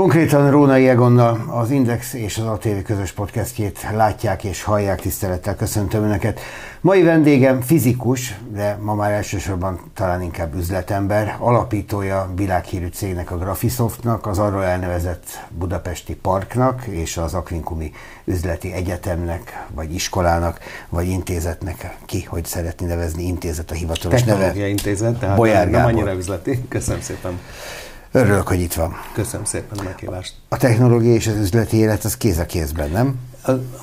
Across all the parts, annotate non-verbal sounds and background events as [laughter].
Konkrétan Rónai Egonnal az Index és az ATV közös podcastjét látják és hallják, tisztelettel köszöntöm Önöket. Mai vendégem fizikus, de ma már elsősorban talán inkább üzletember, alapítója világhírű cégnek a Graphisoftnak, az arról elnevezett Budapesti Parknak és az Akrinkumi Üzleti Egyetemnek, vagy iskolának, vagy intézetnek, ki, hogy szeretni nevezni, intézet a hivatalos neve. intézet, tehát Bolyár nem annyira üzleti. Köszönöm szépen. Örülök, hogy itt van. Köszönöm szépen a meghívást. A technológia és az üzleti élet az kéz a kézben, nem?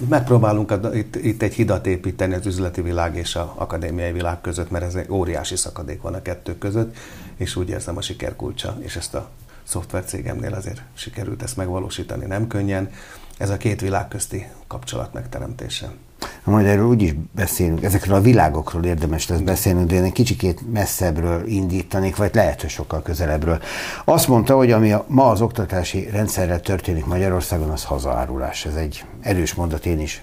Megpróbálunk itt, itt egy hidat építeni az üzleti világ és az akadémiai világ között, mert ez egy óriási szakadék van a kettő között, és úgy érzem a siker kulcsa, és ezt a szoftvercégemnél azért sikerült ezt megvalósítani nem könnyen. Ez a két világ közti kapcsolat megteremtése. Majd erről úgy is beszélünk, ezekről a világokról érdemes lesz beszélnünk, de én egy kicsikét messzebbről indítanék, vagy lehet, hogy sokkal közelebbről. Azt mondta, hogy ami a, ma az oktatási rendszerrel történik Magyarországon, az hazaárulás. Ez egy erős mondat, én is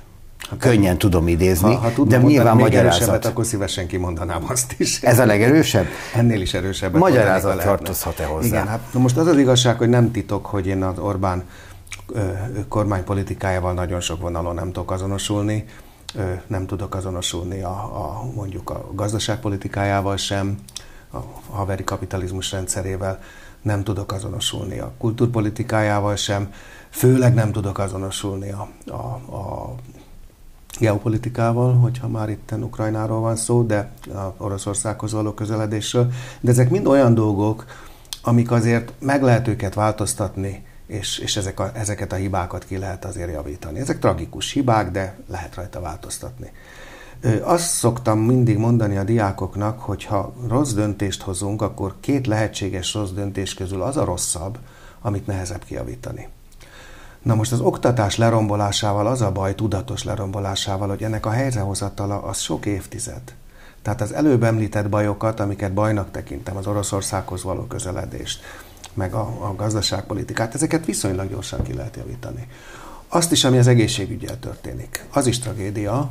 Hát könnyen tudom idézni, ha, ha tudom, de nyilván magyarázat. akkor szívesen kimondanám azt is. Ez a legerősebb? Ennél is erősebb. Magyarázat tartozhat-e hozzá? Igen, hát most az az igazság, hogy nem titok, hogy én az Orbán kormánypolitikájával nagyon sok vonalon nem tudok azonosulni nem tudok azonosulni a, a, mondjuk a gazdaságpolitikájával sem, a haveri kapitalizmus rendszerével, nem tudok azonosulni a kultúrpolitikájával sem, főleg nem tudok azonosulni a, a, a geopolitikával, hogyha már itt Ukrajnáról van szó, de a Oroszországhoz való közeledésről. De ezek mind olyan dolgok, amik azért meg lehet őket változtatni, és, és ezek a, ezeket a hibákat ki lehet azért javítani. Ezek tragikus hibák, de lehet rajta változtatni. Azt szoktam mindig mondani a diákoknak, hogy ha rossz döntést hozunk, akkor két lehetséges rossz döntés közül az a rosszabb, amit nehezebb kijavítani. Na most az oktatás lerombolásával az a baj, tudatos lerombolásával, hogy ennek a helyzehozatala az sok évtized. Tehát az előbb említett bajokat, amiket bajnak tekintem, az Oroszországhoz való közeledést, meg a, a gazdaságpolitikát, ezeket viszonylag gyorsan ki lehet javítani. Azt is, ami az egészségügyel történik, az is tragédia,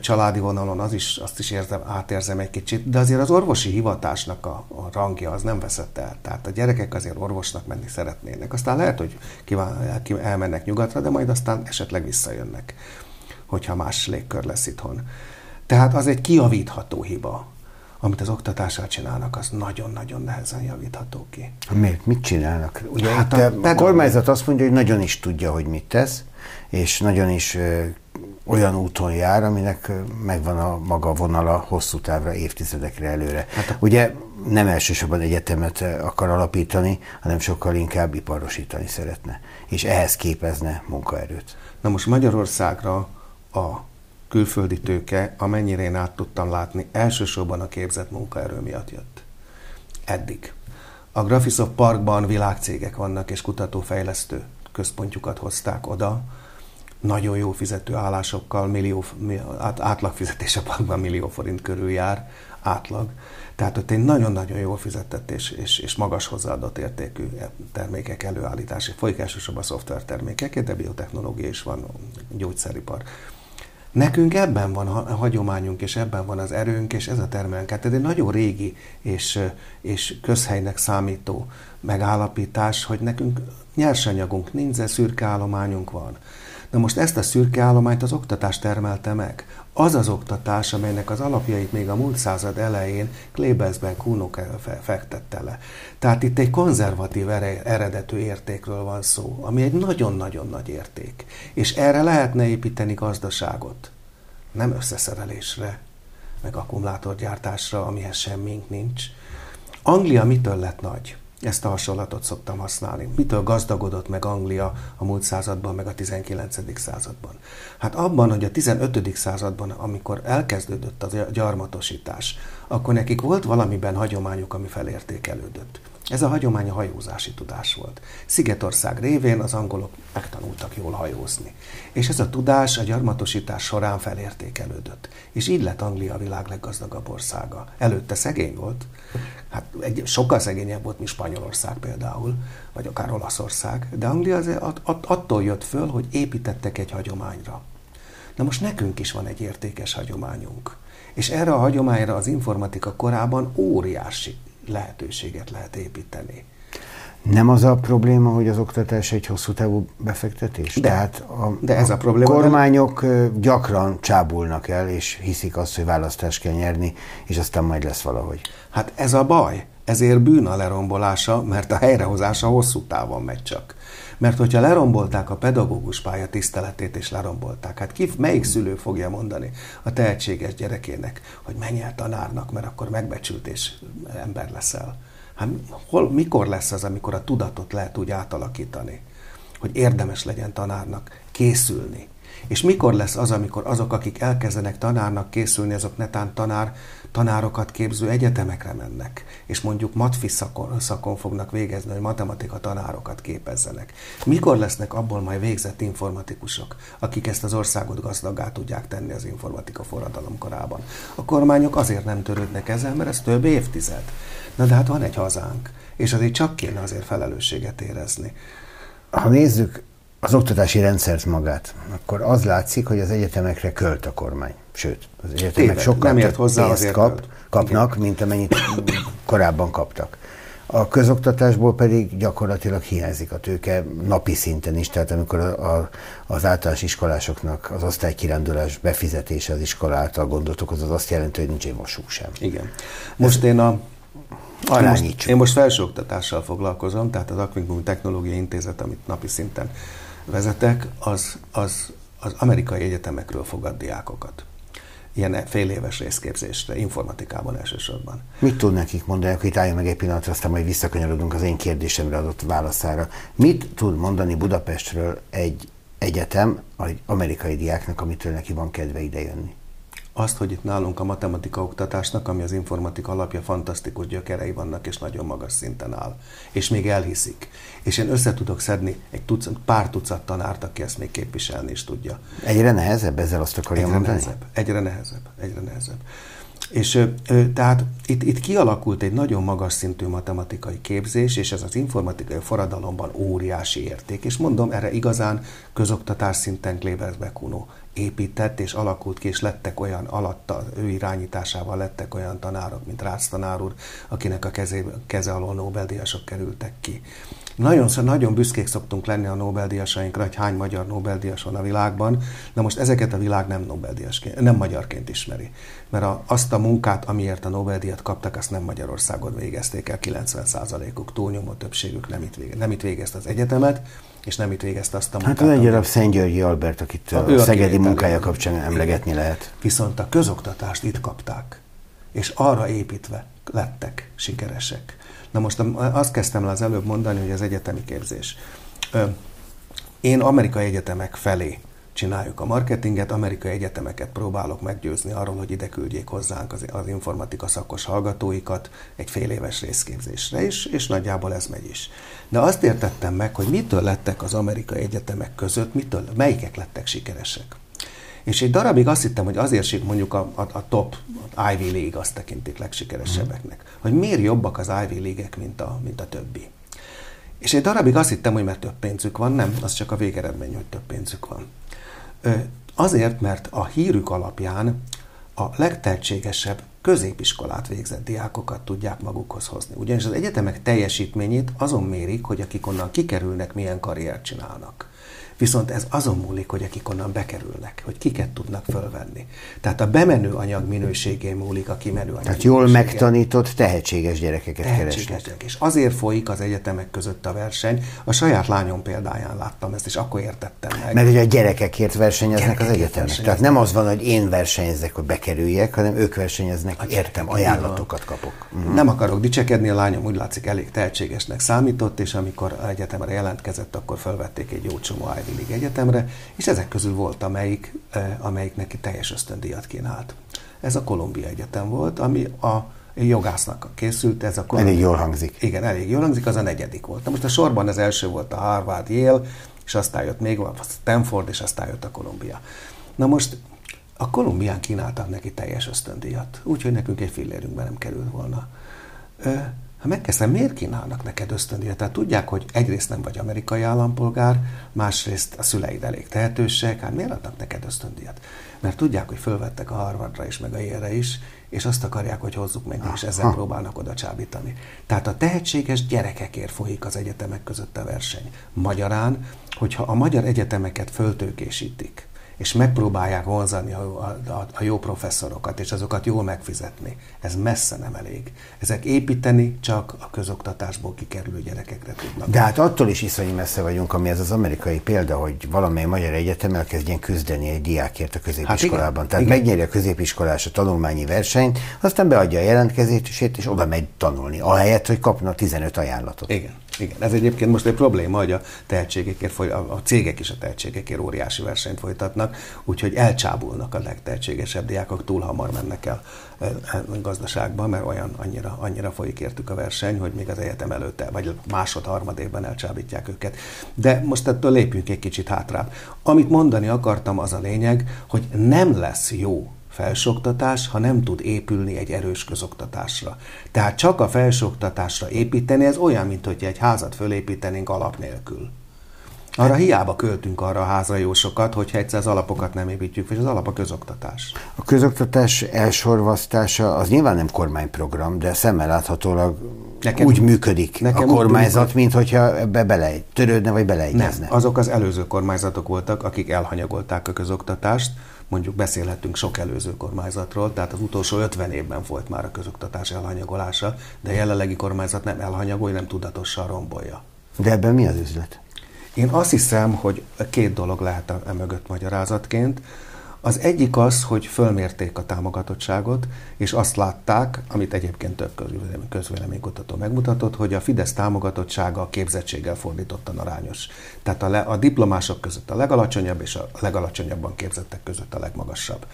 családi vonalon az is, azt is érzem, átérzem egy kicsit, de azért az orvosi hivatásnak a, a rangja az nem veszett el. Tehát a gyerekek azért orvosnak menni szeretnének. Aztán lehet, hogy kíván, elmennek nyugatra, de majd aztán esetleg visszajönnek, hogyha más légkör lesz itthon. Tehát az egy kiavítható hiba amit az oktatással csinálnak, az nagyon-nagyon nehezen javítható ki. Miért? Mit csinálnak? Ugye hát a, a, a kormányzat azt mondja, hogy nagyon is tudja, hogy mit tesz, és nagyon is ö, olyan úton jár, aminek megvan a maga vonala hosszú távra, évtizedekre előre. Hát, Ugye nem elsősorban egyetemet akar alapítani, hanem sokkal inkább iparosítani szeretne, és ehhez képezne munkaerőt. Na most Magyarországra a külföldi tőke, amennyire én át tudtam látni, elsősorban a képzett munkaerő miatt jött. Eddig. A Graphisoft Parkban világcégek vannak, és kutatófejlesztő központjukat hozták oda, nagyon jó fizető állásokkal, millió, átlagfizetés a parkban millió forint körül jár, átlag. Tehát ott egy nagyon-nagyon jól fizetett és, és, és magas hozzáadott értékű termékek előállítási. Folyik elsősorban a szoftvertermékek, de biotechnológia is van, gyógyszeripar. Nekünk ebben van a hagyományunk, és ebben van az erőnk, és ez a termelőnk. Tehát egy nagyon régi és, és közhelynek számító megállapítás, hogy nekünk nyersanyagunk nincs, de szürke állományunk van. Na most ezt a szürke állományt az oktatás termelte meg. Az az oktatás, amelynek az alapjait még a múlt század elején Klebelsben Kuno fektette le. Tehát itt egy konzervatív eredetű értékről van szó, ami egy nagyon-nagyon nagy érték. És erre lehetne építeni gazdaságot. Nem összeszerelésre, meg akkumulátorgyártásra, amihez semmink nincs. Anglia mitől lett nagy? Ezt a hasonlatot szoktam használni. Mitől gazdagodott meg Anglia a múlt században, meg a 19. században? Hát abban, hogy a 15. században, amikor elkezdődött a gyarmatosítás, akkor nekik volt valamiben hagyományuk, ami felértékelődött. Ez a hagyomány a hajózási tudás volt. Szigetország révén az angolok megtanultak jól hajózni. És ez a tudás a gyarmatosítás során felértékelődött. És így lett Anglia a világ leggazdagabb országa. Előtte szegény volt, hát egy, sokkal szegényebb volt, mint Spanyolország például, vagy akár Olaszország, de Anglia azért att, attól jött föl, hogy építettek egy hagyományra. Na most nekünk is van egy értékes hagyományunk. És erre a hagyományra az informatika korában óriási lehetőséget lehet építeni. Nem az a probléma, hogy az oktatás egy hosszú távú befektetés? De, Tehát a, de ez a, a probléma. kormányok nem... gyakran csábulnak el, és hiszik azt, hogy választást kell nyerni, és aztán majd lesz valahogy. Hát ez a baj. Ezért bűn a lerombolása, mert a helyrehozása hosszú távon megy csak. Mert hogyha lerombolták a pedagógus pálya tiszteletét, és lerombolták, hát ki, melyik szülő fogja mondani a tehetséges gyerekének, hogy menj el tanárnak, mert akkor megbecsült és ember leszel. Hát hol, mikor lesz az, amikor a tudatot lehet úgy átalakítani, hogy érdemes legyen tanárnak készülni, és mikor lesz az, amikor azok, akik elkezdenek tanárnak készülni, azok netán tanár, tanárokat képző egyetemekre mennek, és mondjuk matfi szakon, szakon fognak végezni, hogy matematika tanárokat képezzenek. Mikor lesznek abból majd végzett informatikusok, akik ezt az országot gazdaggá tudják tenni az informatika forradalom korában? A kormányok azért nem törődnek ezzel, mert ez több évtized. Na de hát van egy hazánk, és azért csak kéne azért felelősséget érezni. Ha nézzük az oktatási rendszert magát, akkor az látszik, hogy az egyetemekre költ a kormány. Sőt, az egyetemek Téved, sokkal nem ért hozzá, pénzt kap, költ. kapnak, Igen. mint amennyit korábban kaptak. A közoktatásból pedig gyakorlatilag hiányzik a tőke napi szinten is, tehát amikor a, a, az általános iskolásoknak az osztálykirándulás befizetése az iskola által gondotok, az, az azt jelenti, hogy nincs mosú sem. Igen. Most én a én most, Arányítsuk. én most felsőoktatással foglalkozom, tehát az Akvinkum Technológiai Intézet, amit napi szinten vezetek, az, az, az amerikai egyetemekről fogad diákokat. Ilyen fél éves részképzésre, informatikában elsősorban. Mit tud nekik mondani, akkor itt álljunk meg egy pillanatra, aztán majd visszakanyarodunk az én kérdésemre adott válaszára. Mit tud mondani Budapestről egy egyetem, egy amerikai diáknak, amitől neki van kedve idejönni? Azt, hogy itt nálunk a matematika oktatásnak, ami az informatika alapja, fantasztikus gyökerei vannak, és nagyon magas szinten áll. És még elhiszik. És én össze tudok szedni egy tucat, pár tucat tanárt, aki ezt még képviselni is tudja. Egyre nehezebb, ezzel azt akarja Egyre mondani? nehezebb, egyre nehezebb, egyre nehezebb. És tehát itt, itt kialakult egy nagyon magas szintű matematikai képzés, és ez az informatikai forradalomban óriási érték. És mondom, erre igazán közoktatás szinten Kleber Bekuno épített, és alakult ki, és lettek olyan alatta, ő irányításával lettek olyan tanárok, mint Rácz tanár úr, akinek a kezé, keze alól Nobel-díjasok kerültek ki. Nagyon, nagyon büszkék szoktunk lenni a Nobel-díjasainkra, hogy hány magyar Nobel-díjas van a világban, de most ezeket a világ nem Nobel-díjasként, nem magyarként ismeri. Mert a, azt a munkát, amiért a Nobel-díjat kaptak, azt nem Magyarországon végezték el, 90%-uk, túlnyomó többségük nem itt, vége, nem itt végezte az egyetemet, és nem itt végezte azt a munkát. Hát az egy darab Szent Györgyi Albert, akit a, a szegedi munkája kapcsán emlegetni lehet. Viszont a közoktatást itt kapták, és arra építve lettek sikeresek. Na most azt kezdtem el az előbb mondani, hogy az egyetemi képzés. Én amerikai egyetemek felé csináljuk a marketinget, amerikai egyetemeket próbálok meggyőzni arról, hogy ide küldjék hozzánk az, az informatika szakos hallgatóikat egy fél éves részképzésre is, és nagyjából ez megy is. De azt értettem meg, hogy mitől lettek az amerikai egyetemek között, mitől, melyikek lettek sikeresek. És egy darabig azt hittem, hogy azért sik mondjuk a, a, a top a Ivy League azt tekintik legsikeresebbeknek, hogy miért jobbak az Ivy League-ek, mint a, mint a többi. És egy darabig azt hittem, hogy mert több pénzük van, nem, az csak a végeredmény, hogy több pénzük van. Ö, azért, mert a hírük alapján a legtehetségesebb középiskolát végzett diákokat tudják magukhoz hozni. Ugyanis az egyetemek teljesítményét azon mérik, hogy akik onnan kikerülnek, milyen karriert csinálnak. Viszont ez azon múlik, hogy akik onnan bekerülnek, hogy kiket tudnak fölvenni. Tehát a bemenő anyag minőségén múlik a kimenő anyag Tehát jól minősége. megtanított, tehetséges gyerekeket keresnek. Tehetségesek. És azért folyik az egyetemek között a verseny. A saját lányom példáján láttam ezt, és akkor értettem meg. Mert ugye a gyerekekért versenyeznek az Gyerekekért egyetemek. versenyeznek. Tehát nem az van, hogy én versenyezek, hogy bekerüljek, hanem ők versenyeznek, értem, gyerekek, ajánlatokat kapok. Mhm. Nem akarok dicsekedni, a lányom úgy látszik elég tehetségesnek számított, és amikor a egyetemre jelentkezett, akkor felvették egy jó csomó Ivy League egyetemre, és ezek közül volt, amelyik, eh, amelyik neki teljes ösztöndíjat kínált. Ez a Columbia Egyetem volt, ami a jogásznak készült. Ez a Elég jól hangzik. Igen, elég jól hangzik, az a negyedik volt. Na most a sorban az első volt a Harvard, Yale, és aztán jött még a Stanford, és aztán jött a Columbia. Na most a Kolumbián kínáltak neki teljes ösztöndíjat, úgyhogy nekünk egy fillérünkben nem került volna. Hát megkezdtem, miért kínálnak neked ösztöndíjat? Tehát tudják, hogy egyrészt nem vagy amerikai állampolgár, másrészt a szüleid elég tehetősek, hát miért adnak neked ösztöndíjat? Mert tudják, hogy fölvettek a Harvardra is, meg a Yale-re is, és azt akarják, hogy hozzuk meg, és ezzel próbálnak oda csábítani. Tehát a tehetséges gyerekekért folyik az egyetemek között a verseny. Magyarán, hogyha a magyar egyetemeket föltőkésítik, és megpróbálják vonzani a, a, a jó professzorokat, és azokat jól megfizetni. Ez messze nem elég. Ezek építeni csak a közoktatásból kikerülő gyerekekre tudnak. De hát attól is iszonyú messze vagyunk, ami ez az amerikai példa, hogy valamely magyar egyetem elkezdjen küzdeni egy diákért a középiskolában. Hát Tehát igen. megnyeri a középiskolás a tanulmányi versenyt, aztán beadja a jelentkezését, és oda megy tanulni, ahelyett, hogy kapna 15 ajánlatot. Igen. Igen, ez egyébként most egy probléma, hogy a tehetségekért, a cégek is a tehetségekért óriási versenyt folytatnak, úgyhogy elcsábulnak a legtehetségesebb diákok, túl hamar mennek el a gazdaságba, mert olyan annyira, annyira folyik értük a verseny, hogy még az egyetem előtte, vagy másod, harmad évben elcsábítják őket. De most ettől lépjünk egy kicsit hátrább. Amit mondani akartam, az a lényeg, hogy nem lesz jó felsőoktatás, ha nem tud épülni egy erős közoktatásra. Tehát csak a felsőoktatásra építeni, ez olyan, mint hogy egy házat fölépítenénk alap nélkül. Arra hiába költünk arra a házra jó sokat, hogyha egyszer az alapokat nem építjük, és az alap a közoktatás. A közoktatás elsorvasztása az nyilván nem kormányprogram, de szemmel láthatólag nekem, úgy működik nekem a kormányzat, úgy, mint hogyha ebbe bele törődne, vagy beleegyezne. Nem, azok az előző kormányzatok voltak, akik elhanyagolták a közoktatást, mondjuk beszélhetünk sok előző kormányzatról, tehát az utolsó 50 évben volt már a közoktatás elhanyagolása, de a jelenlegi kormányzat nem elhanyagolja, nem tudatosan rombolja. De ebben mi az üzlet? Én azt hiszem, hogy két dolog lehet e mögött magyarázatként. Az egyik az, hogy fölmérték a támogatottságot, és azt látták, amit egyébként több közvéleménykutató megmutatott, hogy a Fidesz támogatottsága a képzettséggel fordítottan arányos. Tehát a, le, a diplomások között a legalacsonyabb, és a legalacsonyabban képzettek között a legmagasabb.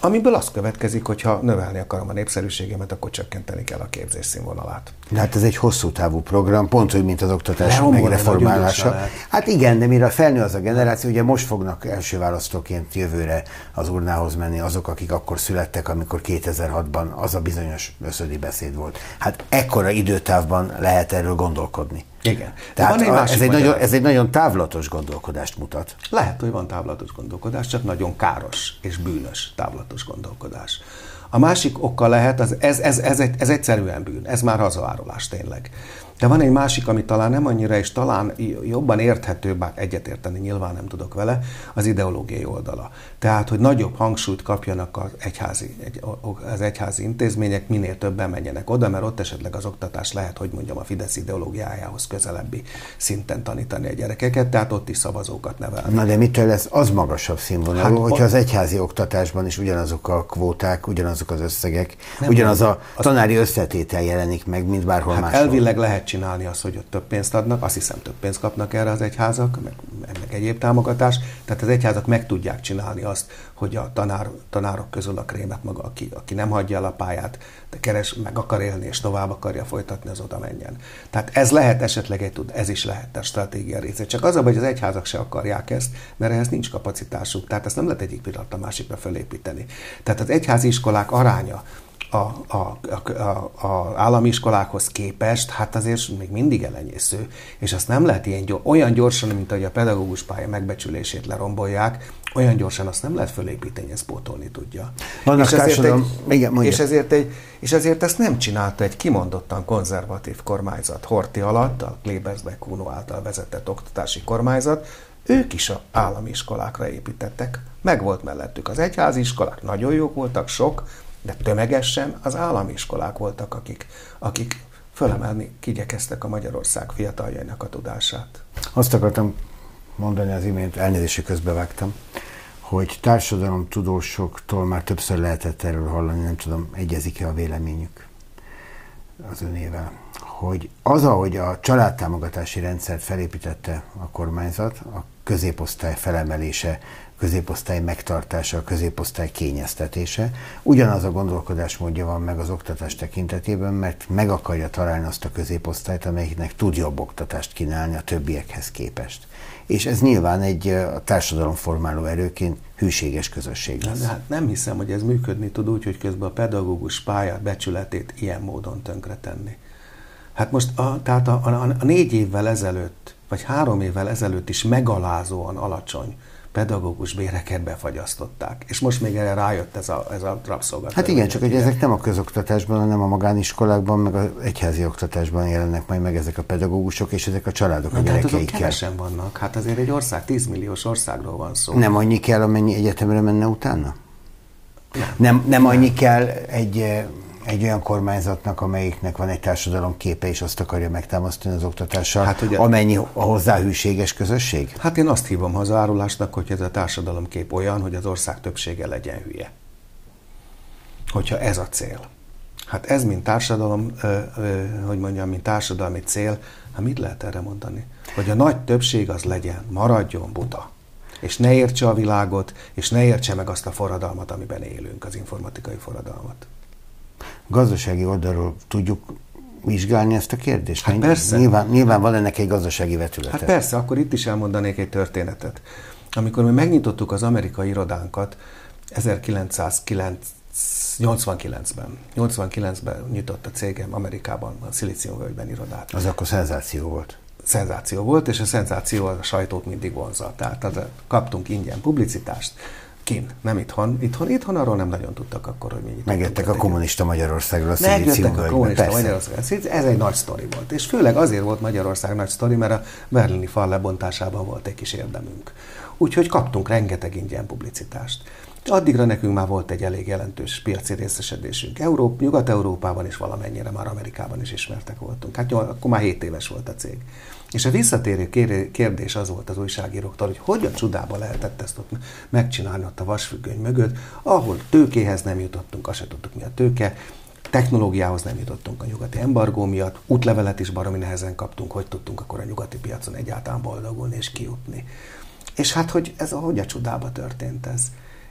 Amiből az következik, hogy ha növelni akarom a népszerűségemet, akkor csökkenteni kell a képzés színvonalát. De hát ez egy hosszú távú program, pont úgy, mint az oktatás megreformálása. Hát igen, de mire felnő az a generáció, ugye most fognak első választóként jövőre az urnához menni azok, akik akkor születtek, amikor 2006-ban az a bizonyos összödi beszéd volt. Hát ekkora időtávban lehet erről gondolkodni. Igen. Tehát egy ez, egy nagyon, ez egy nagyon távlatos gondolkodást mutat. Lehet, hogy van távlatos gondolkodás, csak nagyon káros és bűnös távlatos gondolkodás. A másik oka lehet, az, ez, ez, ez, ez, egyszerűen bűn, ez már hazaárulás tényleg. De van egy másik, ami talán nem annyira, és talán jobban érthető, bár egyetérteni nyilván nem tudok vele, az ideológiai oldala. Tehát, hogy nagyobb hangsúlyt kapjanak az egyházi, egy, az egyházi intézmények, minél többen menjenek oda, mert ott esetleg az oktatás lehet, hogy mondjam, a Fidesz ideológiájához közelebbi szinten tanítani a gyerekeket, tehát ott is szavazókat nevelni. Na de mitől lesz az magasabb színvonalú, hát, hogyha az egyházi oktatásban is ugyanazok a kvóták, ugyanazok az összegek, ugyanaz a tanári összetétel jelenik meg, mint bárhol hát máshol. Elvileg lehet csinálni azt, hogy ott több pénzt adnak, azt hiszem több pénzt kapnak erre az egyházak, meg, meg egyéb támogatás, tehát az egyházak meg tudják csinálni azt, hogy a tanár, tanárok közül a krémet maga, aki, aki nem hagyja el a pályát, de keres, meg akar élni, és tovább akarja folytatni, az oda menjen. Tehát ez lehet esetleg egy tud, ez is lehet a stratégia része. Csak az a hogy az egyházak se akarják ezt, mert ehhez nincs kapacitásuk. Tehát ezt nem lehet egyik pillanat a másikra felépíteni. Tehát az egyházi iskolák aránya a, a, a, a, állami iskolákhoz képest, hát azért még mindig elenyésző, és azt nem lehet ilyen olyan gyorsan, mint ahogy a pedagógus pálya megbecsülését lerombolják, olyan gyorsan azt nem lehet fölépíteni, ezt pótolni tudja. Vannak és ezért, egy, igen, és, ezért egy, és ezért ezt nem csinálta egy kimondottan konzervatív kormányzat Horti alatt, a Klebersbeck Kuno által vezetett oktatási kormányzat, ők is a állami iskolákra építettek. Meg volt mellettük az egyházi iskolák, nagyon jók voltak, sok, de tömegesen az állami iskolák voltak, akik, akik fölemelni kigyekeztek a Magyarország fiataljainak a tudását. Azt akartam mondani az imént, elnézési közbevágtam, hogy társadalom tudósoktól már többször lehetett erről hallani, nem tudom, egyezik-e a véleményük az önével, hogy az, ahogy a családtámogatási rendszert felépítette a kormányzat, a középosztály felemelése középosztály megtartása, a középosztály kényeztetése. Ugyanaz a gondolkodásmódja van meg az oktatás tekintetében, mert meg akarja találni azt a középosztályt, amelyiknek tud jobb oktatást kínálni a többiekhez képest. És ez nyilván egy a társadalomformáló erőként hűséges közösség lesz. De hát nem hiszem, hogy ez működni tud úgy, hogy közben a pedagógus pályát becsületét ilyen módon tönkretenni. Hát most a, tehát a, a, a négy évvel ezelőtt, vagy három évvel ezelőtt is megalázóan alacsony pedagógus béreket befagyasztották. És most még erre rájött ez a, ez a rabszolgat. Hát igen, csak hogy ezek nem a közoktatásban, hanem a magániskolákban, meg az egyházi oktatásban jelennek majd meg ezek a pedagógusok, és ezek a családok Na, a gyerekeikkel. Hát kevesen vannak. Hát azért egy ország, 10 milliós országról van szó. Nem annyi kell, amennyi egyetemre menne utána? Nem, nem, nem annyi kell egy egy olyan kormányzatnak, amelyiknek van egy társadalom képe, és azt akarja megtámasztani az oktatással, hát, ugye, amennyi a hozzá hűséges közösség? Hát én azt hívom hazárulásnak, hogy ez a társadalom kép olyan, hogy az ország többsége legyen hülye. Hogyha ez a cél. Hát ez, mint társadalom, ö, ö, hogy mondjam, mint társadalmi cél, hát mit lehet erre mondani? Hogy a nagy többség az legyen, maradjon buta és ne értse a világot, és ne értse meg azt a forradalmat, amiben élünk, az informatikai forradalmat gazdasági oldalról tudjuk vizsgálni ezt a kérdést? Hát persze. Nyilván, nyilván van ennek egy gazdasági vetülete. Hát persze, akkor itt is elmondanék egy történetet. Amikor mi megnyitottuk az amerikai irodánkat 1989-ben, 89-ben nyitott a cégem Amerikában, a Szilíciumvölgyben irodát. Az akkor szenzáció volt szenzáció volt, és a szenzáció a sajtót mindig vonza. Tehát, tehát kaptunk ingyen publicitást, Kin, nem itthon. Itthon, itthon arról nem nagyon tudtak akkor, hogy mi Megjöttek a kommunista Magyarországról a Megjöttek a kommunista Magyarországról. Ez egy nagy sztori volt. És főleg azért volt Magyarország nagy sztori, mert a berlini fal lebontásában volt egy kis érdemünk. Úgyhogy kaptunk rengeteg ingyen publicitást. Addigra nekünk már volt egy elég jelentős piaci részesedésünk. Európ, Nyugat-Európában és valamennyire már Amerikában is ismertek voltunk. Hát akkor már 7 éves volt a cég. És a visszatérő kérdés az volt az újságíróktól, hogy hogyan csodába lehetett ezt ott megcsinálni ott a vasfüggöny mögött, ahol tőkéhez nem jutottunk, azt se tudtuk mi a tőke, technológiához nem jutottunk a nyugati embargó miatt, útlevelet is baromi nehezen kaptunk, hogy tudtunk akkor a nyugati piacon egyáltalán boldogulni és kijutni. És hát, hogy ez a hogy a csodába történt ez.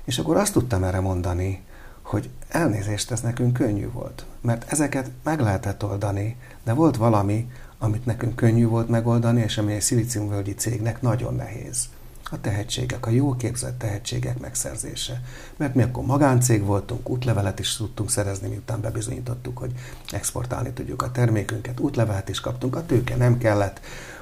És akkor azt tudtam erre mondani, hogy elnézést, ez nekünk könnyű volt. Mert ezeket meg lehetett oldani, de volt valami, amit nekünk könnyű volt megoldani, és ami egy szilíciumvölgyi cégnek nagyon nehéz. A tehetségek, a jó képzett tehetségek megszerzése. Mert mi akkor magáncég voltunk, útlevelet is tudtunk szerezni, miután bebizonyítottuk, hogy exportálni tudjuk a termékünket, útlevelet is kaptunk, a tőke nem kellett.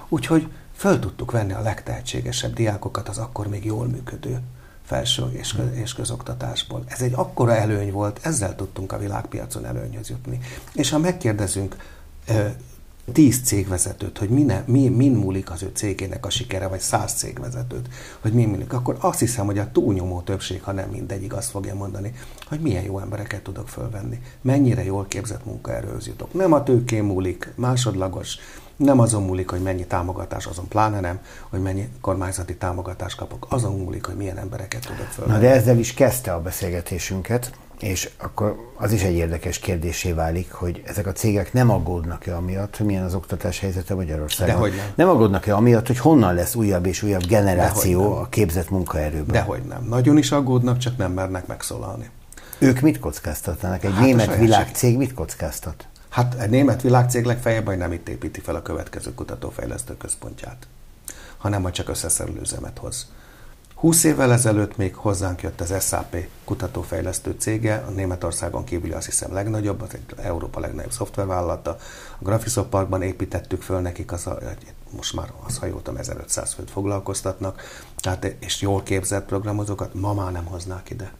Úgyhogy föl tudtuk venni a legtehetségesebb diákokat az akkor még jól működő felső és, köz, és közoktatásból. Ez egy akkora előny volt, ezzel tudtunk a világpiacon előnyhöz jutni. És ha megkérdezünk tíz cégvezetőt, hogy mi, ne, mi, min múlik az ő cégének a sikere, vagy száz cégvezetőt, hogy mi múlik, akkor azt hiszem, hogy a túlnyomó többség, ha nem mindegyik, azt fogja mondani, hogy milyen jó embereket tudok fölvenni, mennyire jól képzett munkaerőhöz jutok. Nem a tőkén múlik, másodlagos, nem azon múlik, hogy mennyi támogatás, azon pláne nem, hogy mennyi kormányzati támogatást kapok, azon múlik, hogy milyen embereket tudok fölvenni. Na de ezzel is kezdte a beszélgetésünket, és akkor az is egy érdekes kérdésé válik, hogy ezek a cégek nem aggódnak-e amiatt, hogy milyen az oktatás helyzete Magyarországon. Dehogy nem. Nem aggódnak-e amiatt, hogy honnan lesz újabb és újabb generáció a képzett munkaerőből. Dehogy nem. Nagyon is aggódnak, csak nem mernek megszólalni. Ők mit kockáztatnak? Egy hát német világcég mit kockáztat? Hát egy német világcég legfeljebb hogy nem itt építi fel a következő kutatófejlesztő központját, hanem majd csak összeszerelő üzemet hoz. 20 évvel ezelőtt még hozzánk jött az SAP kutatófejlesztő cége, a Németországon kívüli azt hiszem legnagyobb, az egy Európa legnagyobb szoftvervállalata. A Graphisoft Parkban építettük föl nekik, az most már az hajótam 1500 főt foglalkoztatnak, tehát, és jól képzett programozókat ma már nem hoznák ide.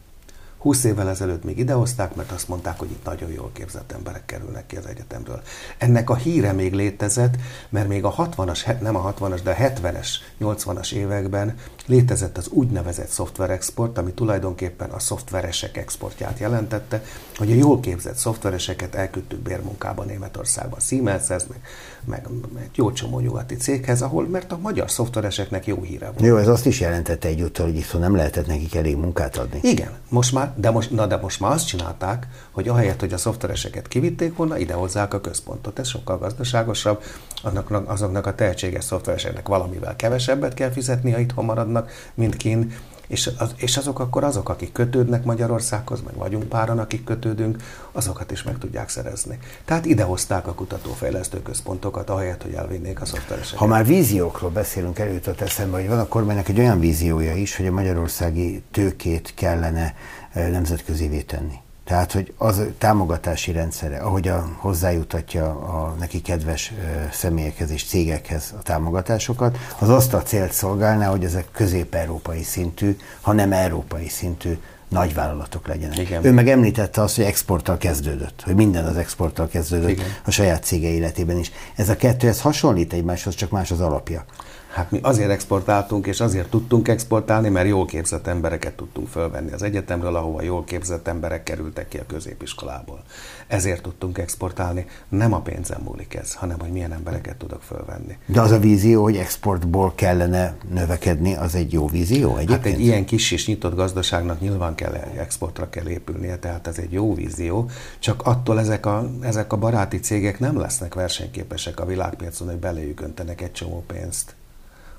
20 évvel ezelőtt még idehozták, mert azt mondták, hogy itt nagyon jól képzett emberek kerülnek ki az egyetemről. Ennek a híre még létezett, mert még a 60-as, nem a 60-as, de a 70-es, 80-as években létezett az úgynevezett szoftverexport, ami tulajdonképpen a szoftveresek exportját jelentette, hogy a jól képzett szoftvereseket elküldtük bérmunkába Németországba, Siemenshez, meg, meg, meg jó csomó nyugati céghez, ahol, mert a magyar szoftvereseknek jó híre volt. Jó, ez azt is jelentette egyúttal, hogy itt nem lehetett nekik elég munkát adni. Igen, most már, de most, na de most már azt csinálták, hogy ahelyett, hogy a szoftvereseket kivitték volna, idehozzák a központot. Ez sokkal gazdaságosabb, annak, azoknak a tehetséges szoftvereseknek valamivel kevesebbet kell fizetni, ha itthon maradnak, mint kint, és, az, és azok akkor azok, akik kötődnek Magyarországhoz, meg vagyunk páran, akik kötődünk, azokat is meg tudják szerezni. Tehát idehozták a kutatófejlesztő központokat, ahelyett, hogy elvinnék a szoftvereseket. Ha már víziókról beszélünk, előtt eszembe, hogy van a kormánynak egy olyan víziója is, hogy a magyarországi tőkét kellene nemzetközivé tenni. Tehát, hogy az támogatási rendszere, ahogy a, hozzájutatja a neki kedves személyekhez és cégekhez a támogatásokat, az azt a célt szolgálná, hogy ezek közép-európai szintű, ha nem európai szintű nagyvállalatok legyenek. Igen. Ő meg említette azt, hogy exporttal kezdődött, hogy minden az exporttal kezdődött Igen. a saját cége életében is. Ez a kettő, ez hasonlít egymáshoz, csak más az alapja. Hát mi azért exportáltunk, és azért tudtunk exportálni, mert jól képzett embereket tudtunk fölvenni az egyetemről, ahova jól képzett emberek kerültek ki a középiskolából. Ezért tudtunk exportálni. Nem a pénzem múlik ez, hanem hogy milyen embereket tudok fölvenni. De az a vízió, hogy exportból kellene növekedni, az egy jó vízió egyébként? Hát egy ilyen kis és nyitott gazdaságnak nyilván kell exportra kell épülnie, tehát ez egy jó vízió, csak attól ezek a, ezek a baráti cégek nem lesznek versenyképesek a világpiacon, hogy beléjük öntenek egy csomó pénzt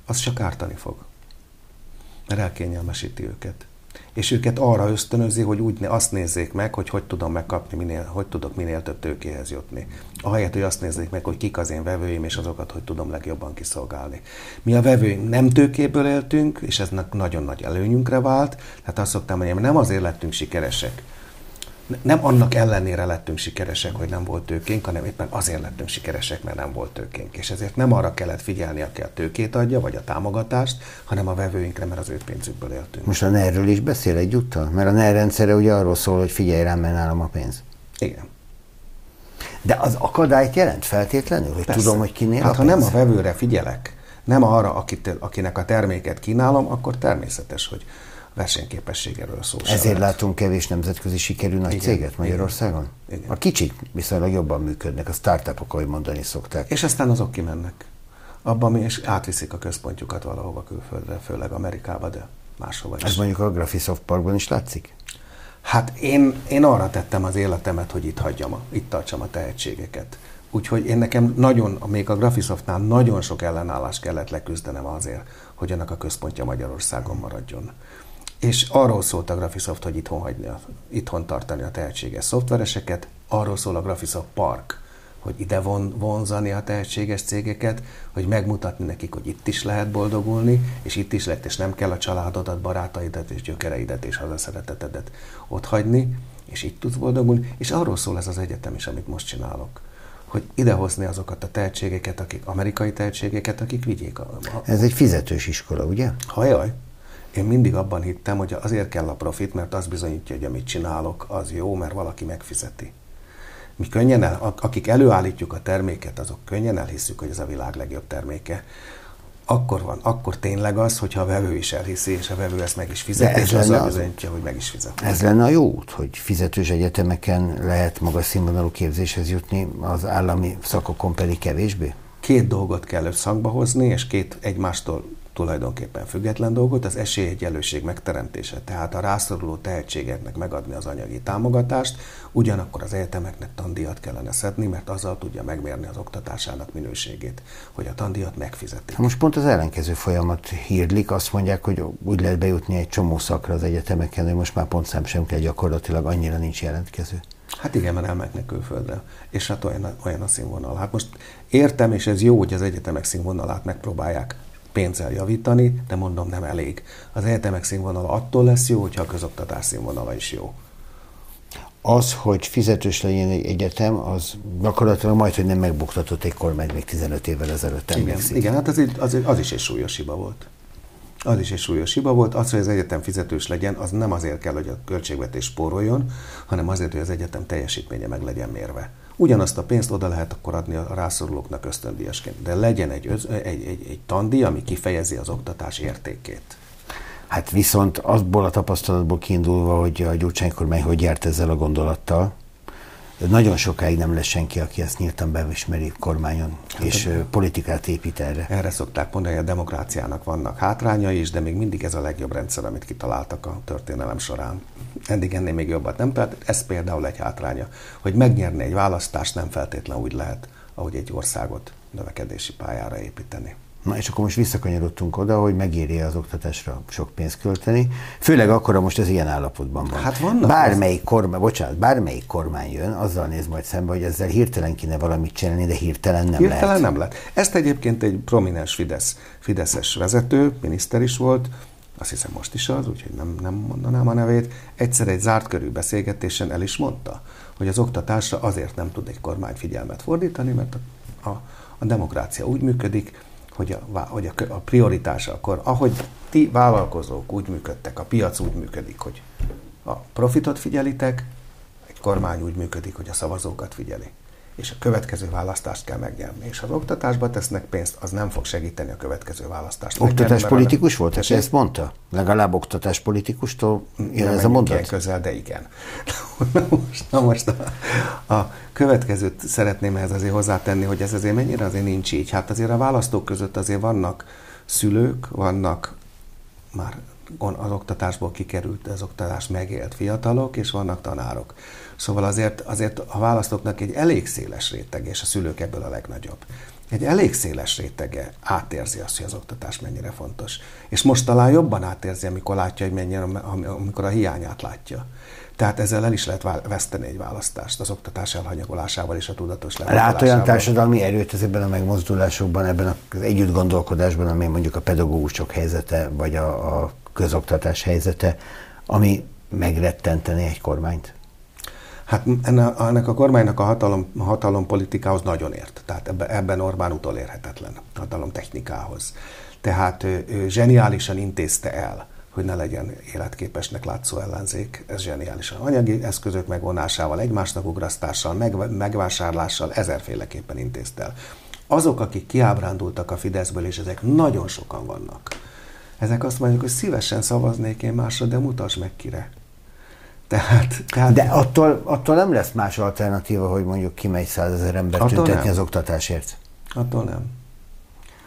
az csak ártani fog. Mert elkényelmesíti őket. És őket arra ösztönözi, hogy úgy azt nézzék meg, hogy hogy tudom megkapni, minél, hogy tudok minél több tőkéhez jutni. Ahelyett, hogy azt nézzék meg, hogy kik az én vevőim, és azokat, hogy tudom legjobban kiszolgálni. Mi a vevőim nem tőkéből éltünk, és ez nagyon nagy előnyünkre vált, tehát azt szoktam mondani, nem azért lettünk sikeresek, nem annak ellenére lettünk sikeresek, hogy nem volt tőkénk, hanem éppen azért lettünk sikeresek, mert nem volt tőkénk. És ezért nem arra kellett figyelni, aki a tőkét adja, vagy a támogatást, hanem a vevőinkre, mert az ő pénzükből éltünk. Most a ner is beszél egyúttal? Mert a NER rendszere ugye arról szól, hogy figyelj rám, mert nálam a pénz. Igen. De az akadályt jelent feltétlenül, hogy Persze. tudom, hogy kinél hát, a pénz? ha nem a vevőre figyelek, nem arra, akit, akinek a terméket kínálom, akkor természetes, hogy versenyképességéről szó Ezért lehet. látunk kevés nemzetközi sikerű nagy igen, céget Magyarországon? Igen, igen. A kicsik viszonylag jobban működnek, a startupok, ahogy mondani szokták. És aztán azok kimennek. Abban és átviszik a központjukat valahova külföldre, főleg Amerikába, de máshova is. Ez mondjuk a Graphisoft Parkban is látszik? Hát én, én arra tettem az életemet, hogy itt hagyjam, a, itt tartsam a tehetségeket. Úgyhogy én nekem nagyon, még a Graphisoftnál nagyon sok ellenállást kellett leküzdenem azért, hogy annak a központja Magyarországon maradjon. És arról szólt a Graphisoft, hogy itthon, hagyni, itthon tartani a tehetséges szoftvereseket, arról szól a Graphisoft Park, hogy ide von, vonzani a tehetséges cégeket, hogy megmutatni nekik, hogy itt is lehet boldogulni, és itt is lehet, és nem kell a családodat, barátaidat és gyökereidet és hazaszeretetedet ott hagyni, és itt tudsz boldogulni, és arról szól ez az egyetem is, amit most csinálok hogy idehozni azokat a tehetségeket, akik amerikai tehetségeket, akik vigyék a... a... Ez egy fizetős iskola, ugye? Hajaj, én mindig abban hittem, hogy azért kell a profit, mert az bizonyítja, hogy amit csinálok, az jó, mert valaki megfizeti. Mi könnyen, el, akik előállítjuk a terméket, azok könnyen elhiszük, hogy ez a világ legjobb terméke. Akkor van, akkor tényleg az, hogyha a vevő is elhiszi, és a vevő ezt meg is fizet, és az bizonyítja, hogy meg is fizet. Ez lenne a jó út, hogy fizetős egyetemeken lehet magas színvonalú képzéshez jutni, az állami szakokon pedig kevésbé? Két dolgot kell összhangba hozni, és két egymástól tulajdonképpen független dolgot, az esélyegyelőség megteremtése, tehát a rászoruló tehetségeknek megadni az anyagi támogatást, ugyanakkor az egyetemeknek tandíjat kellene szedni, mert azzal tudja megmérni az oktatásának minőségét, hogy a tandíjat megfizetik. Most pont az ellenkező folyamat hírlik, azt mondják, hogy úgy lehet bejutni egy csomó szakra az egyetemeken, hogy most már pontszám sem kell gyakorlatilag, annyira nincs jelentkező. Hát igen, mert elmennek külföldre, és hát olyan, olyan a színvonal. Hát most értem, és ez jó, hogy az egyetemek színvonalát megpróbálják pénzzel javítani, de mondom nem elég. Az egyetemek színvonala attól lesz jó, hogyha a közoktatás színvonala is jó. Az, hogy fizetős legyen egy egyetem, az gyakorlatilag majd, hogy nem megbuktatott egy kormány még 15 évvel ezelőtt igen, igen, hát az, az, az is egy súlyos hiba volt. Az is egy súlyos hiba volt. Az, hogy az egyetem fizetős legyen, az nem azért kell, hogy a költségvetés spóroljon, hanem azért, hogy az egyetem teljesítménye meg legyen mérve. Ugyanazt a pénzt oda lehet akkor adni a rászorulóknak ösztöndíjasként, de legyen egy, egy, egy, egy tandíj, ami kifejezi az oktatás értékét. Hát viszont azból a tapasztalatból kiindulva, hogy a Gyurcsány hogy járt ezzel a gondolattal, nagyon sokáig nem lesz senki, aki ezt nyíltan bevismeri kormányon, hát és a, politikát épít erre. Erre szokták mondani, hogy a demokráciának vannak hátrányai is, de még mindig ez a legjobb rendszer, amit kitaláltak a történelem során. Eddig ennél még jobbat nem, tehát ez például egy hátránya, hogy megnyerni egy választást nem feltétlenül úgy lehet, ahogy egy országot növekedési pályára építeni. Na és akkor most visszakanyarodtunk oda, hogy megéri az oktatásra sok pénzt költeni. Főleg akkor, most ez ilyen állapotban van. Hát vannak bármelyik kormány, bocsánat, bármelyik kormány jön, azzal néz majd szembe, hogy ezzel hirtelen kéne valamit csinálni, de hirtelen nem hirtelen lehet. nem lehet. Ezt egyébként egy prominens Fidesz, Fideszes vezető, miniszter is volt, azt hiszem most is az, úgyhogy nem, nem mondanám a nevét, egyszer egy zárt körű beszélgetésen el is mondta, hogy az oktatásra azért nem tud egy kormány figyelmet fordítani, mert a, a, a demokrácia úgy működik, hogy a, hogy a, a prioritása akkor, ahogy ti vállalkozók úgy működtek, a piac úgy működik, hogy a profitot figyelitek, egy kormány úgy működik, hogy a szavazókat figyeli és a következő választást kell megnyerni. És ha az oktatásba tesznek pénzt, az nem fog segíteni a következő választást. Oktatáspolitikus volt, és ezt mondta? Legalább oktatáspolitikustól jön ez a mondat? Közel, de igen. [laughs] Na most, na most a, a következőt szeretném ehhez azért hozzátenni, hogy ez azért mennyire azért nincs így. Hát azért a választók között azért vannak szülők, vannak már az oktatásból kikerült, az oktatás megélt fiatalok, és vannak tanárok. Szóval azért, azért a választóknak egy elég széles rétege, és a szülők ebből a legnagyobb, egy elég széles rétege átérzi azt, hogy az oktatás mennyire fontos. És most talán jobban átérzi, amikor látja, hogy mennyire, amikor a hiányát látja. Tehát ezzel el is lehet veszteni egy választást az oktatás elhanyagolásával és a tudatos Lát olyan társadalmi erőt ezekben a megmozdulásokban, ebben az együtt gondolkodásban, ami mondjuk a pedagógusok helyzete, vagy a, a közoktatás helyzete, ami megrettenteni egy kormányt? Hát ennek a kormánynak a hatalom, a hatalom politikához nagyon ért. Tehát ebben, Orbán utolérhetetlen hatalom technikához. Tehát ő, ő zseniálisan intézte el, hogy ne legyen életképesnek látszó ellenzék. Ez zseniálisan. Anyagi eszközök megvonásával, egymásnak ugrasztással, meg, megvásárlással ezerféleképpen intézte el. Azok, akik kiábrándultak a Fideszből, és ezek nagyon sokan vannak, ezek azt mondják, hogy szívesen szavaznék én másra, de mutasd meg kire. Tehát, tehát... De attól, attól nem lesz más alternatíva, hogy mondjuk kimegy százezer ember tüntetni nem. az oktatásért? Attól nem.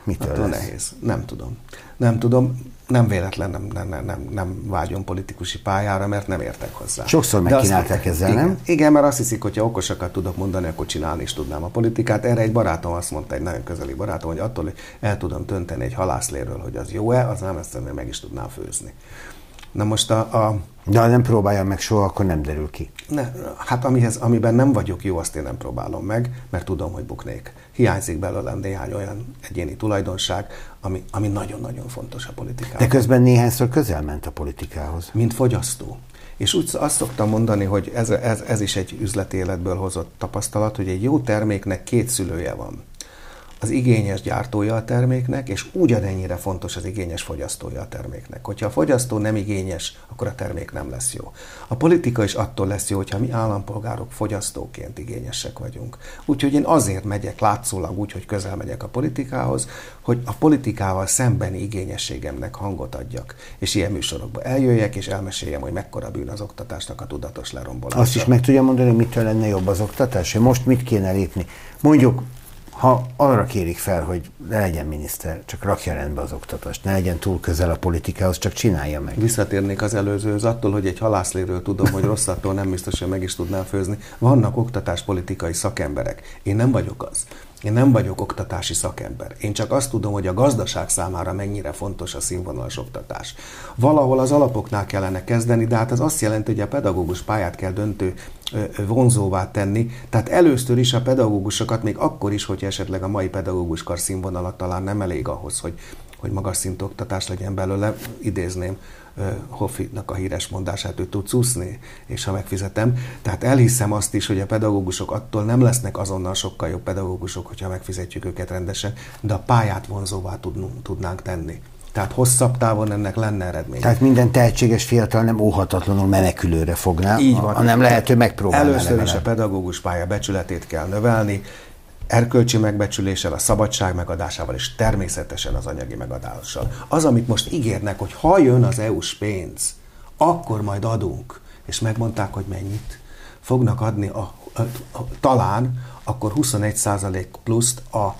Mitől attól lesz? nehéz. Nem tudom. Nem tudom. Nem véletlen nem, nem, nem, nem, nem vágyom politikusi pályára, mert nem értek hozzá. Sokszor megkínálták ezzel, igen, nem? Igen, mert azt hiszik, hogy ha okosakat tudok mondani, akkor csinálni is tudnám a politikát. Erre egy barátom azt mondta, egy nagyon közeli barátom, hogy attól, hogy el tudom tönteni egy halászléről, hogy az jó-e, az nem ezt meg is tudnám főzni. Na most a, a de ha nem próbálja meg soha, akkor nem derül ki. Ne, hát amihez, amiben nem vagyok jó, azt én nem próbálom meg, mert tudom, hogy buknék. Hiányzik belőlem néhány olyan egyéni tulajdonság, ami, ami nagyon-nagyon fontos a politikában. De közben néhányszor közel ment a politikához. Mint fogyasztó. És úgy azt szoktam mondani, hogy ez, ez, ez is egy üzleti életből hozott tapasztalat, hogy egy jó terméknek két szülője van az igényes gyártója a terméknek, és ugyanennyire fontos az igényes fogyasztója a terméknek. Hogyha a fogyasztó nem igényes, akkor a termék nem lesz jó. A politika is attól lesz jó, hogyha mi állampolgárok fogyasztóként igényesek vagyunk. Úgyhogy én azért megyek látszólag úgy, hogy közel megyek a politikához, hogy a politikával szembeni igényességemnek hangot adjak, és ilyen műsorokba eljöjjek, és elmeséljem, hogy mekkora bűn az oktatásnak a tudatos lerombolása. Azt is meg tudja mondani, hogy mitől lenne jobb az oktatás? Most mit kéne lépni? Mondjuk ha arra kérik fel, hogy ne legyen miniszter, csak rakja rendbe az oktatást, ne legyen túl közel a politikához, csak csinálja meg. Visszatérnék az előzőhöz, attól, hogy egy halászléről tudom, hogy rosszattól nem biztos, hogy meg is tudnám főzni. Vannak oktatáspolitikai szakemberek. Én nem vagyok az. Én nem vagyok oktatási szakember. Én csak azt tudom, hogy a gazdaság számára mennyire fontos a színvonalas oktatás. Valahol az alapoknál kellene kezdeni, de hát az azt jelenti, hogy a pedagógus pályát kell döntő vonzóvá tenni. Tehát először is a pedagógusokat, még akkor is, hogy esetleg a mai pedagógus kar színvonalat talán nem elég ahhoz, hogy, hogy magas szintű oktatás legyen belőle, idézném Hoffinak a híres mondását, ő tud úszni, és ha megfizetem. Tehát elhiszem azt is, hogy a pedagógusok attól nem lesznek azonnal sokkal jobb pedagógusok, hogyha megfizetjük őket rendesen, de a pályát vonzóvá tudnánk tenni. Tehát hosszabb távon ennek lenne eredmény. Tehát minden tehetséges fiatal nem óhatatlanul menekülőre fogná, Így van. hanem lehet, hogy megpróbálna Először legalább. is a pedagógus pálya becsületét kell növelni, erkölcsi megbecsüléssel, a szabadság megadásával, és természetesen az anyagi megadással. Az, amit most ígérnek, hogy ha jön az EU-s pénz, akkor majd adunk, és megmondták, hogy mennyit fognak adni, a, a, a, talán akkor 21% pluszt a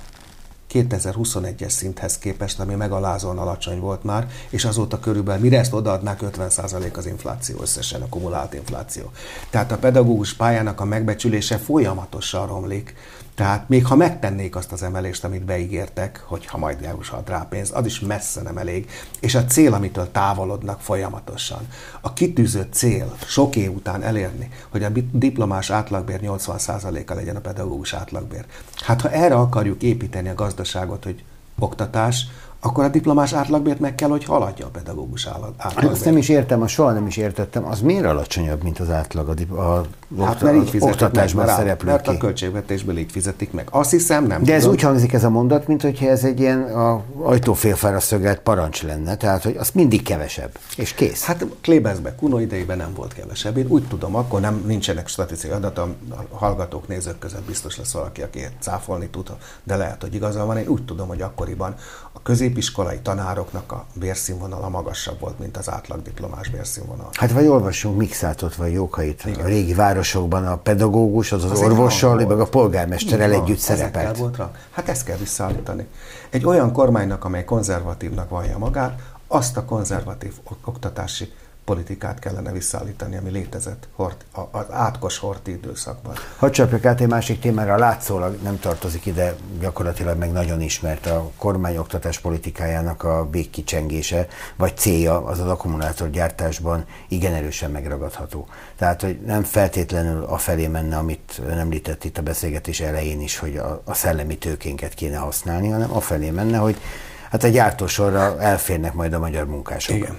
2021-es szinthez képest, ami megalázóan alacsony volt már, és azóta körülbelül, mire ezt odaadnák, 50% az infláció összesen, a kumulált infláció. Tehát a pedagógus pályának a megbecsülése folyamatosan romlik, tehát még ha megtennék azt az emelést, amit beígértek, hogy ha majd ad rá pénzt, az is messze nem elég, és a cél, amitől távolodnak folyamatosan. A kitűzött cél sok év után elérni, hogy a diplomás átlagbér 80%-a legyen a pedagógus átlagbér. Hát ha erre akarjuk építeni a gazdaságot, hogy oktatás, akkor a diplomás átlagbért meg kell, hogy haladja a pedagógus átlagbért. Azt nem is értem, azt soha nem is értettem. Az miért alacsonyabb, mint az átlag a, a, hát, mert így oktatásban meg, szereplő Mert a költségvetésből így fizetik meg. Azt hiszem, nem De ez tudom. úgy hangzik ez a mondat, mint hogyha ez egy ilyen a ajtófélfára szögelt parancs lenne, tehát hogy az mindig kevesebb, és kész. Hát Kléberzbe, Kuno idejében nem volt kevesebb. Én úgy tudom, akkor nem nincsenek statisztikai adatok, a hallgatók, nézők között biztos lesz valaki, aki cáfolni tud, de lehet, hogy igaza van. Én úgy tudom, hogy akkoriban a középiskolai tanároknak a bérszínvonala magasabb volt, mint az átlag diplomás bérszínvonal. Hát vagy olvassunk Mixátot vagy Jókait. Igen. A régi városokban a pedagógus, az az, az orvossal, meg a polgármesterrel együtt szerepelt. Volt rá. Hát ezt kell visszaállítani. Egy olyan kormánynak, amely konzervatívnak vallja magát, azt a konzervatív oktatási politikát kellene visszaállítani, ami létezett hort, az átkos horti időszakban. Hadd csapjak át egy másik témára, látszólag nem tartozik ide, gyakorlatilag meg nagyon ismert a kormányoktatás politikájának a végkicsengése, vagy célja az az akkumulátorgyártásban igen erősen megragadható. Tehát, hogy nem feltétlenül a felé menne, amit ön említett itt a beszélgetés elején is, hogy a, a szellemi tőkénket kéne használni, hanem a felé menne, hogy hát a gyártósorra elférnek majd a magyar munkások. Igen.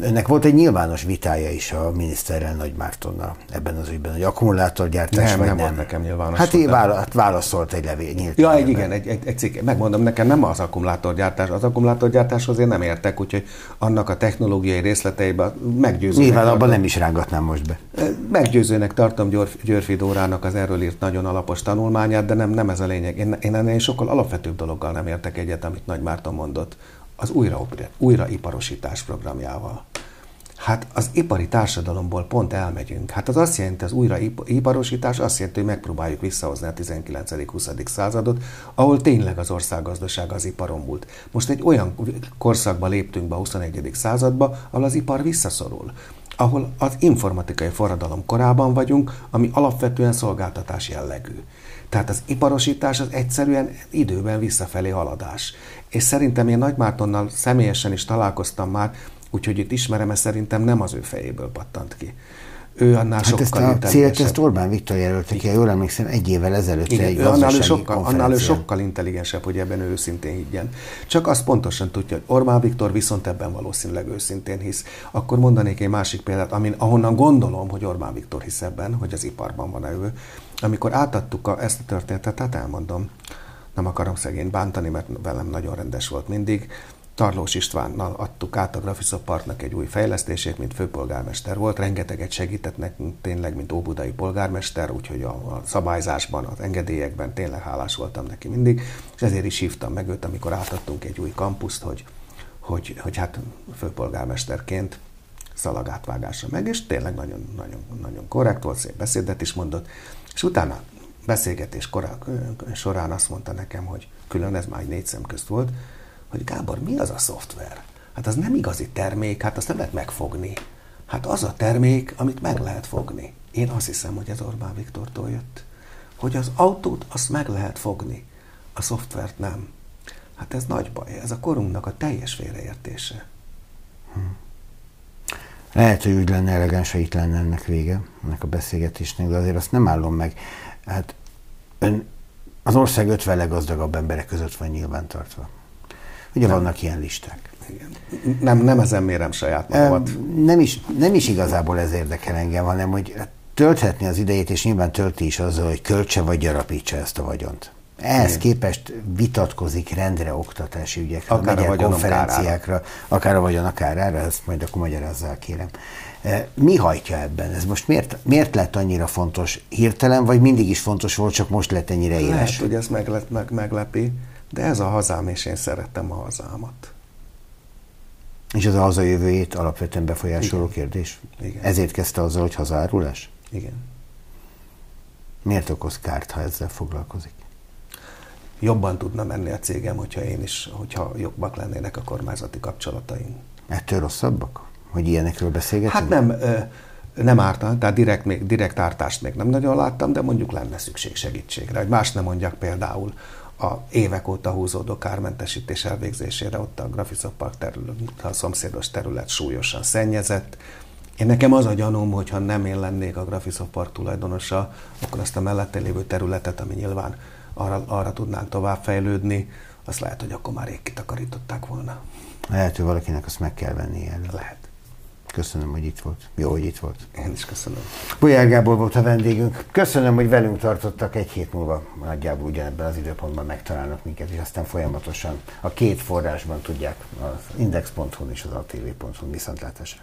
Önnek volt egy nyilvános vitája is a miniszterrel Nagy Mártonnal ebben az ügyben, hogy akkumulátorgyártás nem, vagy nem. nem. nekem nyilvános. Hát így vála, hát válaszolt egy levél, nyílt Ja, egy, igen, egy, egy, egy cikk. Megmondom, nekem nem az akkumulátorgyártás. Az akkumulátorgyártáshoz én nem értek, úgyhogy annak a technológiai részleteiben meggyőzőnek Nyilván abban nem is rángatnám most be. Meggyőzőnek tartom Györf, Györfi Dórának az erről írt nagyon alapos tanulmányát, de nem, nem ez a lényeg. Én, én ennél sokkal alapvetőbb dologgal nem értek egyet, amit Nagy Márton mondott az újra, újraiparosítás programjával. Hát az ipari társadalomból pont elmegyünk. Hát az azt jelenti, az újraiparosítás azt jelenti, hogy megpróbáljuk visszahozni a 19.-20. századot, ahol tényleg az országgazdaság az iparon múlt. Most egy olyan korszakba léptünk be a 21. századba, ahol az ipar visszaszorul ahol az informatikai forradalom korában vagyunk, ami alapvetően szolgáltatás jellegű. Tehát az iparosítás az egyszerűen időben visszafelé haladás. És szerintem én Nagy Mártonnal személyesen is találkoztam már, úgyhogy itt ismerem, ezt szerintem nem az ő fejéből pattant ki. Ő annál hát sokkal ezt a célt ezt Orbán Viktor jelölte ki, jól emlékszem, egy évvel ezelőtt Igen, egy ő annál, ő sokkal, annál ő sokkal intelligensebb, hogy ebben ő őszintén higgyen. Csak azt pontosan tudja, hogy Orbán Viktor viszont ebben valószínűleg őszintén hisz. Akkor mondanék egy másik példát, amin, ahonnan gondolom, hogy Orbán Viktor hisz ebben, hogy az iparban van-e ő. Amikor átadtuk a, ezt a történetet, tehát elmondom, nem akarom szegény bántani, mert velem nagyon rendes volt mindig, Tarlós Istvánnal adtuk át a Graphisopartnak egy új fejlesztését, mint főpolgármester volt. Rengeteget segített nekünk tényleg, mint óbudai polgármester, úgyhogy a, a szabályzásban, az engedélyekben tényleg hálás voltam neki mindig, és ezért is hívtam meg őt, amikor átadtunk egy új kampuszt, hogy, hogy, hogy hát főpolgármesterként szalagátvágásra meg, és tényleg nagyon, nagyon, nagyon korrekt volt, szép beszédet is mondott, és utána beszélgetés korá, során azt mondta nekem, hogy külön ez már egy négy szem közt volt, hogy Gábor, mi az a szoftver? Hát az nem igazi termék, hát azt nem lehet megfogni. Hát az a termék, amit meg lehet fogni. Én azt hiszem, hogy ez Orbán Viktortól jött. Hogy az autót azt meg lehet fogni, a szoftvert nem. Hát ez nagy baj, ez a korunknak a teljes félreértése. Hm. Lehet, hogy úgy lenne elegáns, ha itt lenne ennek vége, ennek a beszélgetésnek, de azért azt nem állom meg. Hát ön az ország 50 leggazdagabb emberek között van nyilvántartva. Ugye nem. vannak ilyen listák. Igen. Nem, nem ezen mérem saját magamat. Nem is, nem is igazából ez érdekel engem, hanem hogy tölthetni az idejét, és nyilván tölti is azzal, hogy költse vagy gyarapítsa ezt a vagyont. Ehhez Igen. képest vitatkozik rendre oktatási ügyekre, akár a konferenciákra, kárára. akár a vagyon, akár erre, ezt majd akkor magyarázzál kérem. Mi hajtja ebben? Ez most miért, miért lett annyira fontos? Hirtelen, vagy mindig is fontos volt, csak most lett ennyire éles? Lehet, hogy ez meg, meg, meglepi. De ez a hazám, és én szerettem a hazámat. És az a hazajövőjét alapvetően befolyásoló Igen. kérdés? Igen. Ezért kezdte azzal, hogy hazárulás? Igen. Miért okoz kárt, ha ezzel foglalkozik? Jobban tudna menni a cégem, hogyha én is, hogyha jobbak lennének a kormányzati kapcsolataink. Ettől rosszabbak? Hogy ilyenekről beszélgetünk? Hát nem, nem ártan, tehát direkt, még, direkt ártást még nem nagyon láttam, de mondjuk lenne szükség segítségre. Hogy más nem mondjak például, a évek óta húzódó kármentesítés elvégzésére ott a Graphisoft Park terület, a szomszédos terület súlyosan szennyezett. Én nekem az a gyanúm, hogy ha nem én lennék a Graphisoft Park tulajdonosa, akkor azt a mellette lévő területet, ami nyilván arra, arra tudnánk továbbfejlődni, azt lehet, hogy akkor már rég kitakarították volna. Lehet, hogy valakinek azt meg kell venni erre. Lehet. Köszönöm, hogy itt volt. Jó, hogy itt volt. Én is köszönöm. Bolyár Gábor volt a vendégünk. Köszönöm, hogy velünk tartottak. Egy hét múlva nagyjából ugyanebben az időpontban megtalálnak minket, és aztán folyamatosan a két forrásban tudják az index.hu és az atv.hu viszontlátásra.